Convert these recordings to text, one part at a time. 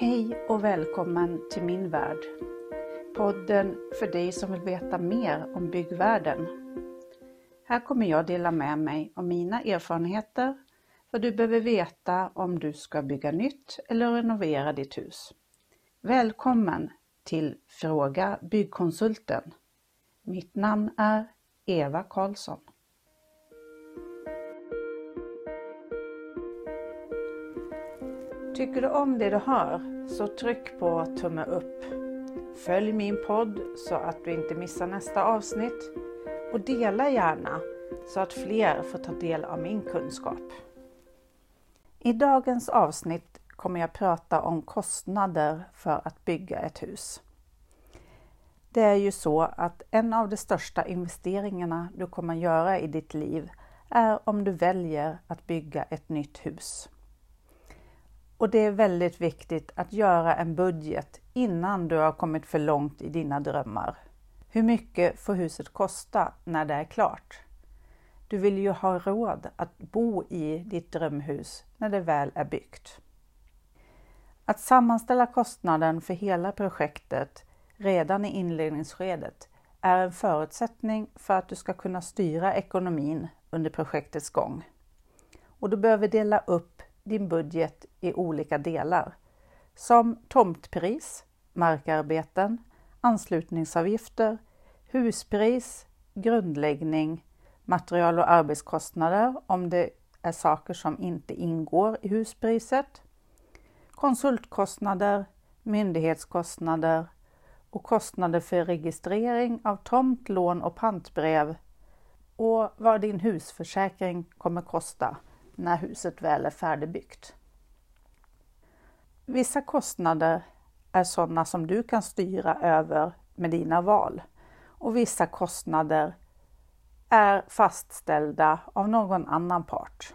Hej och välkommen till min värld. Podden för dig som vill veta mer om byggvärlden. Här kommer jag dela med mig av mina erfarenheter, vad du behöver veta om du ska bygga nytt eller renovera ditt hus. Välkommen till Fråga Byggkonsulten. Mitt namn är Eva Karlsson. Tycker du om det du hör så tryck på tumme upp. Följ min podd så att du inte missar nästa avsnitt och dela gärna så att fler får ta del av min kunskap. I dagens avsnitt kommer jag prata om kostnader för att bygga ett hus. Det är ju så att en av de största investeringarna du kommer göra i ditt liv är om du väljer att bygga ett nytt hus. Och det är väldigt viktigt att göra en budget innan du har kommit för långt i dina drömmar. Hur mycket får huset kosta när det är klart? Du vill ju ha råd att bo i ditt drömhus när det väl är byggt. Att sammanställa kostnaden för hela projektet redan i inledningsskedet är en förutsättning för att du ska kunna styra ekonomin under projektets gång. Och du behöver dela upp din budget i olika delar. Som tomtpris, markarbeten, anslutningsavgifter, huspris, grundläggning, material och arbetskostnader om det är saker som inte ingår i huspriset, konsultkostnader, myndighetskostnader och kostnader för registrering av tomt, lån och pantbrev och vad din husförsäkring kommer kosta när huset väl är färdigbyggt. Vissa kostnader är sådana som du kan styra över med dina val och vissa kostnader är fastställda av någon annan part.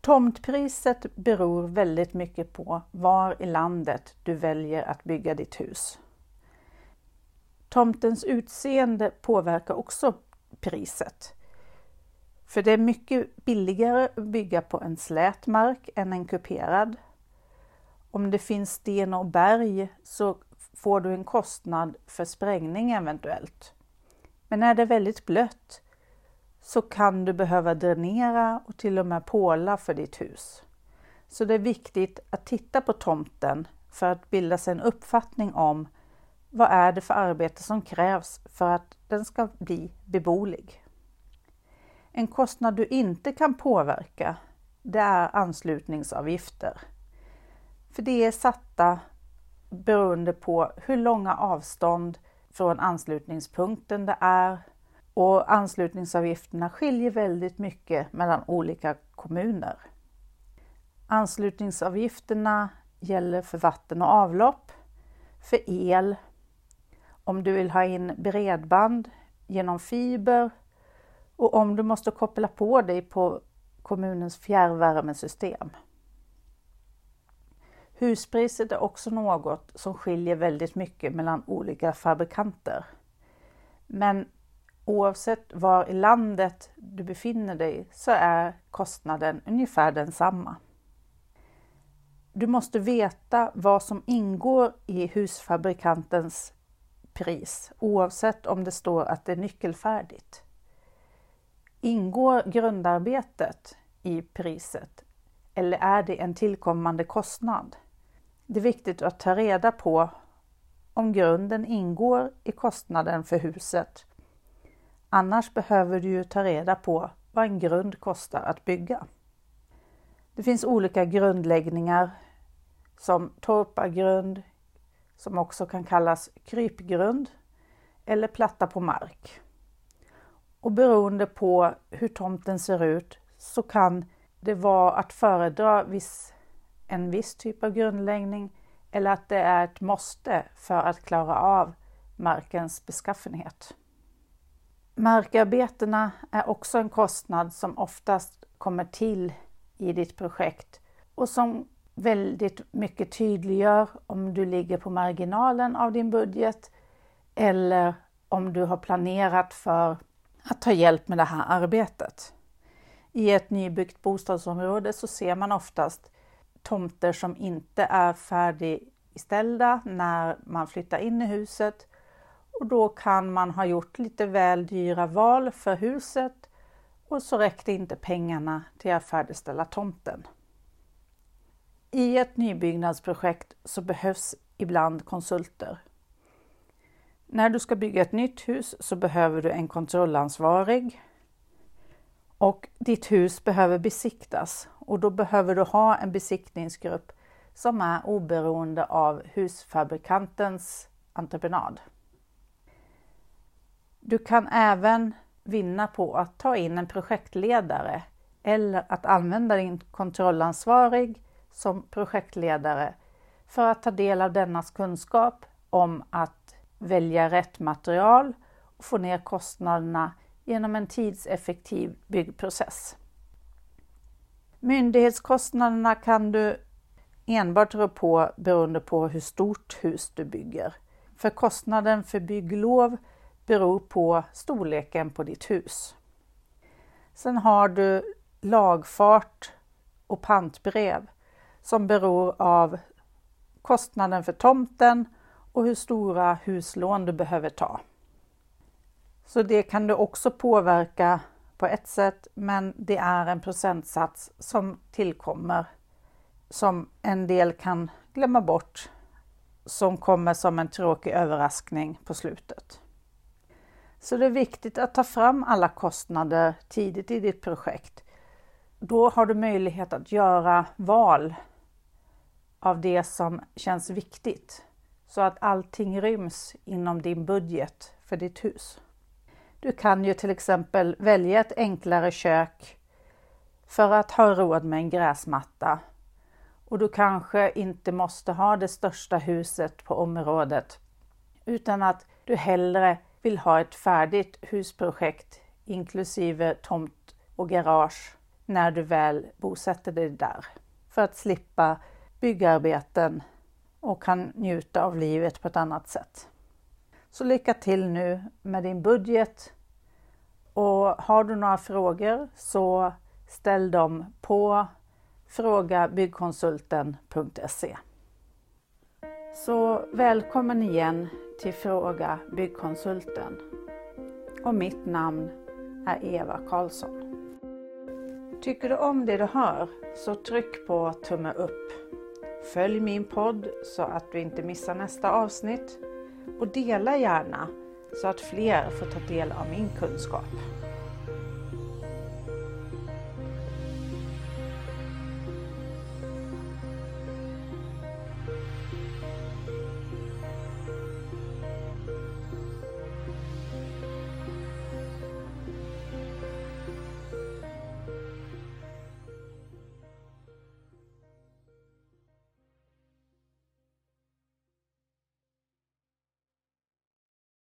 Tomtpriset beror väldigt mycket på var i landet du väljer att bygga ditt hus. Tomtens utseende påverkar också priset. För det är mycket billigare att bygga på en slät mark än en kuperad. Om det finns sten och berg så får du en kostnad för sprängning eventuellt. Men är det väldigt blött så kan du behöva dränera och till och med påla för ditt hus. Så det är viktigt att titta på tomten för att bilda sig en uppfattning om vad är det för arbete som krävs för att den ska bli beboelig. En kostnad du inte kan påverka, det är anslutningsavgifter. För det är satta beroende på hur långa avstånd från anslutningspunkten det är och anslutningsavgifterna skiljer väldigt mycket mellan olika kommuner. Anslutningsavgifterna gäller för vatten och avlopp, för el, om du vill ha in bredband genom fiber och om du måste koppla på dig på kommunens fjärrvärmesystem. Huspriset är också något som skiljer väldigt mycket mellan olika fabrikanter. Men oavsett var i landet du befinner dig så är kostnaden ungefär densamma. Du måste veta vad som ingår i husfabrikantens pris oavsett om det står att det är nyckelfärdigt. Ingår grundarbetet i priset eller är det en tillkommande kostnad? Det är viktigt att ta reda på om grunden ingår i kostnaden för huset. Annars behöver du ju ta reda på vad en grund kostar att bygga. Det finns olika grundläggningar som torpargrund, som också kan kallas krypgrund eller platta på mark. Och beroende på hur tomten ser ut så kan det vara att föredra viss, en viss typ av grundläggning eller att det är ett måste för att klara av markens beskaffenhet. Markarbetena är också en kostnad som oftast kommer till i ditt projekt och som väldigt mycket tydliggör om du ligger på marginalen av din budget eller om du har planerat för att ta hjälp med det här arbetet. I ett nybyggt bostadsområde så ser man oftast tomter som inte är färdigställda när man flyttar in i huset och då kan man ha gjort lite väl dyra val för huset och så räckte inte pengarna till att färdigställa tomten. I ett nybyggnadsprojekt så behövs ibland konsulter. När du ska bygga ett nytt hus så behöver du en kontrollansvarig och ditt hus behöver besiktas och då behöver du ha en besiktningsgrupp som är oberoende av husfabrikantens entreprenad. Du kan även vinna på att ta in en projektledare eller att använda din kontrollansvarig som projektledare för att ta del av dennas kunskap om att välja rätt material och få ner kostnaderna genom en tidseffektiv byggprocess. Myndighetskostnaderna kan du enbart rå på beroende på hur stort hus du bygger. För kostnaden för bygglov beror på storleken på ditt hus. Sen har du lagfart och pantbrev som beror av kostnaden för tomten och hur stora huslån du behöver ta. Så det kan du också påverka på ett sätt, men det är en procentsats som tillkommer som en del kan glömma bort som kommer som en tråkig överraskning på slutet. Så det är viktigt att ta fram alla kostnader tidigt i ditt projekt. Då har du möjlighet att göra val av det som känns viktigt så att allting ryms inom din budget för ditt hus. Du kan ju till exempel välja ett enklare kök för att ha råd med en gräsmatta och du kanske inte måste ha det största huset på området utan att du hellre vill ha ett färdigt husprojekt inklusive tomt och garage när du väl bosätter dig där för att slippa byggarbeten och kan njuta av livet på ett annat sätt. Så lycka till nu med din budget och har du några frågor så ställ dem på frågabyggkonsulten.se. Så välkommen igen till Fråga Byggkonsulten. Och mitt namn är Eva Karlsson. Tycker du om det du hör så tryck på tumme upp. Följ min podd så att du inte missar nästa avsnitt och dela gärna så att fler får ta del av min kunskap.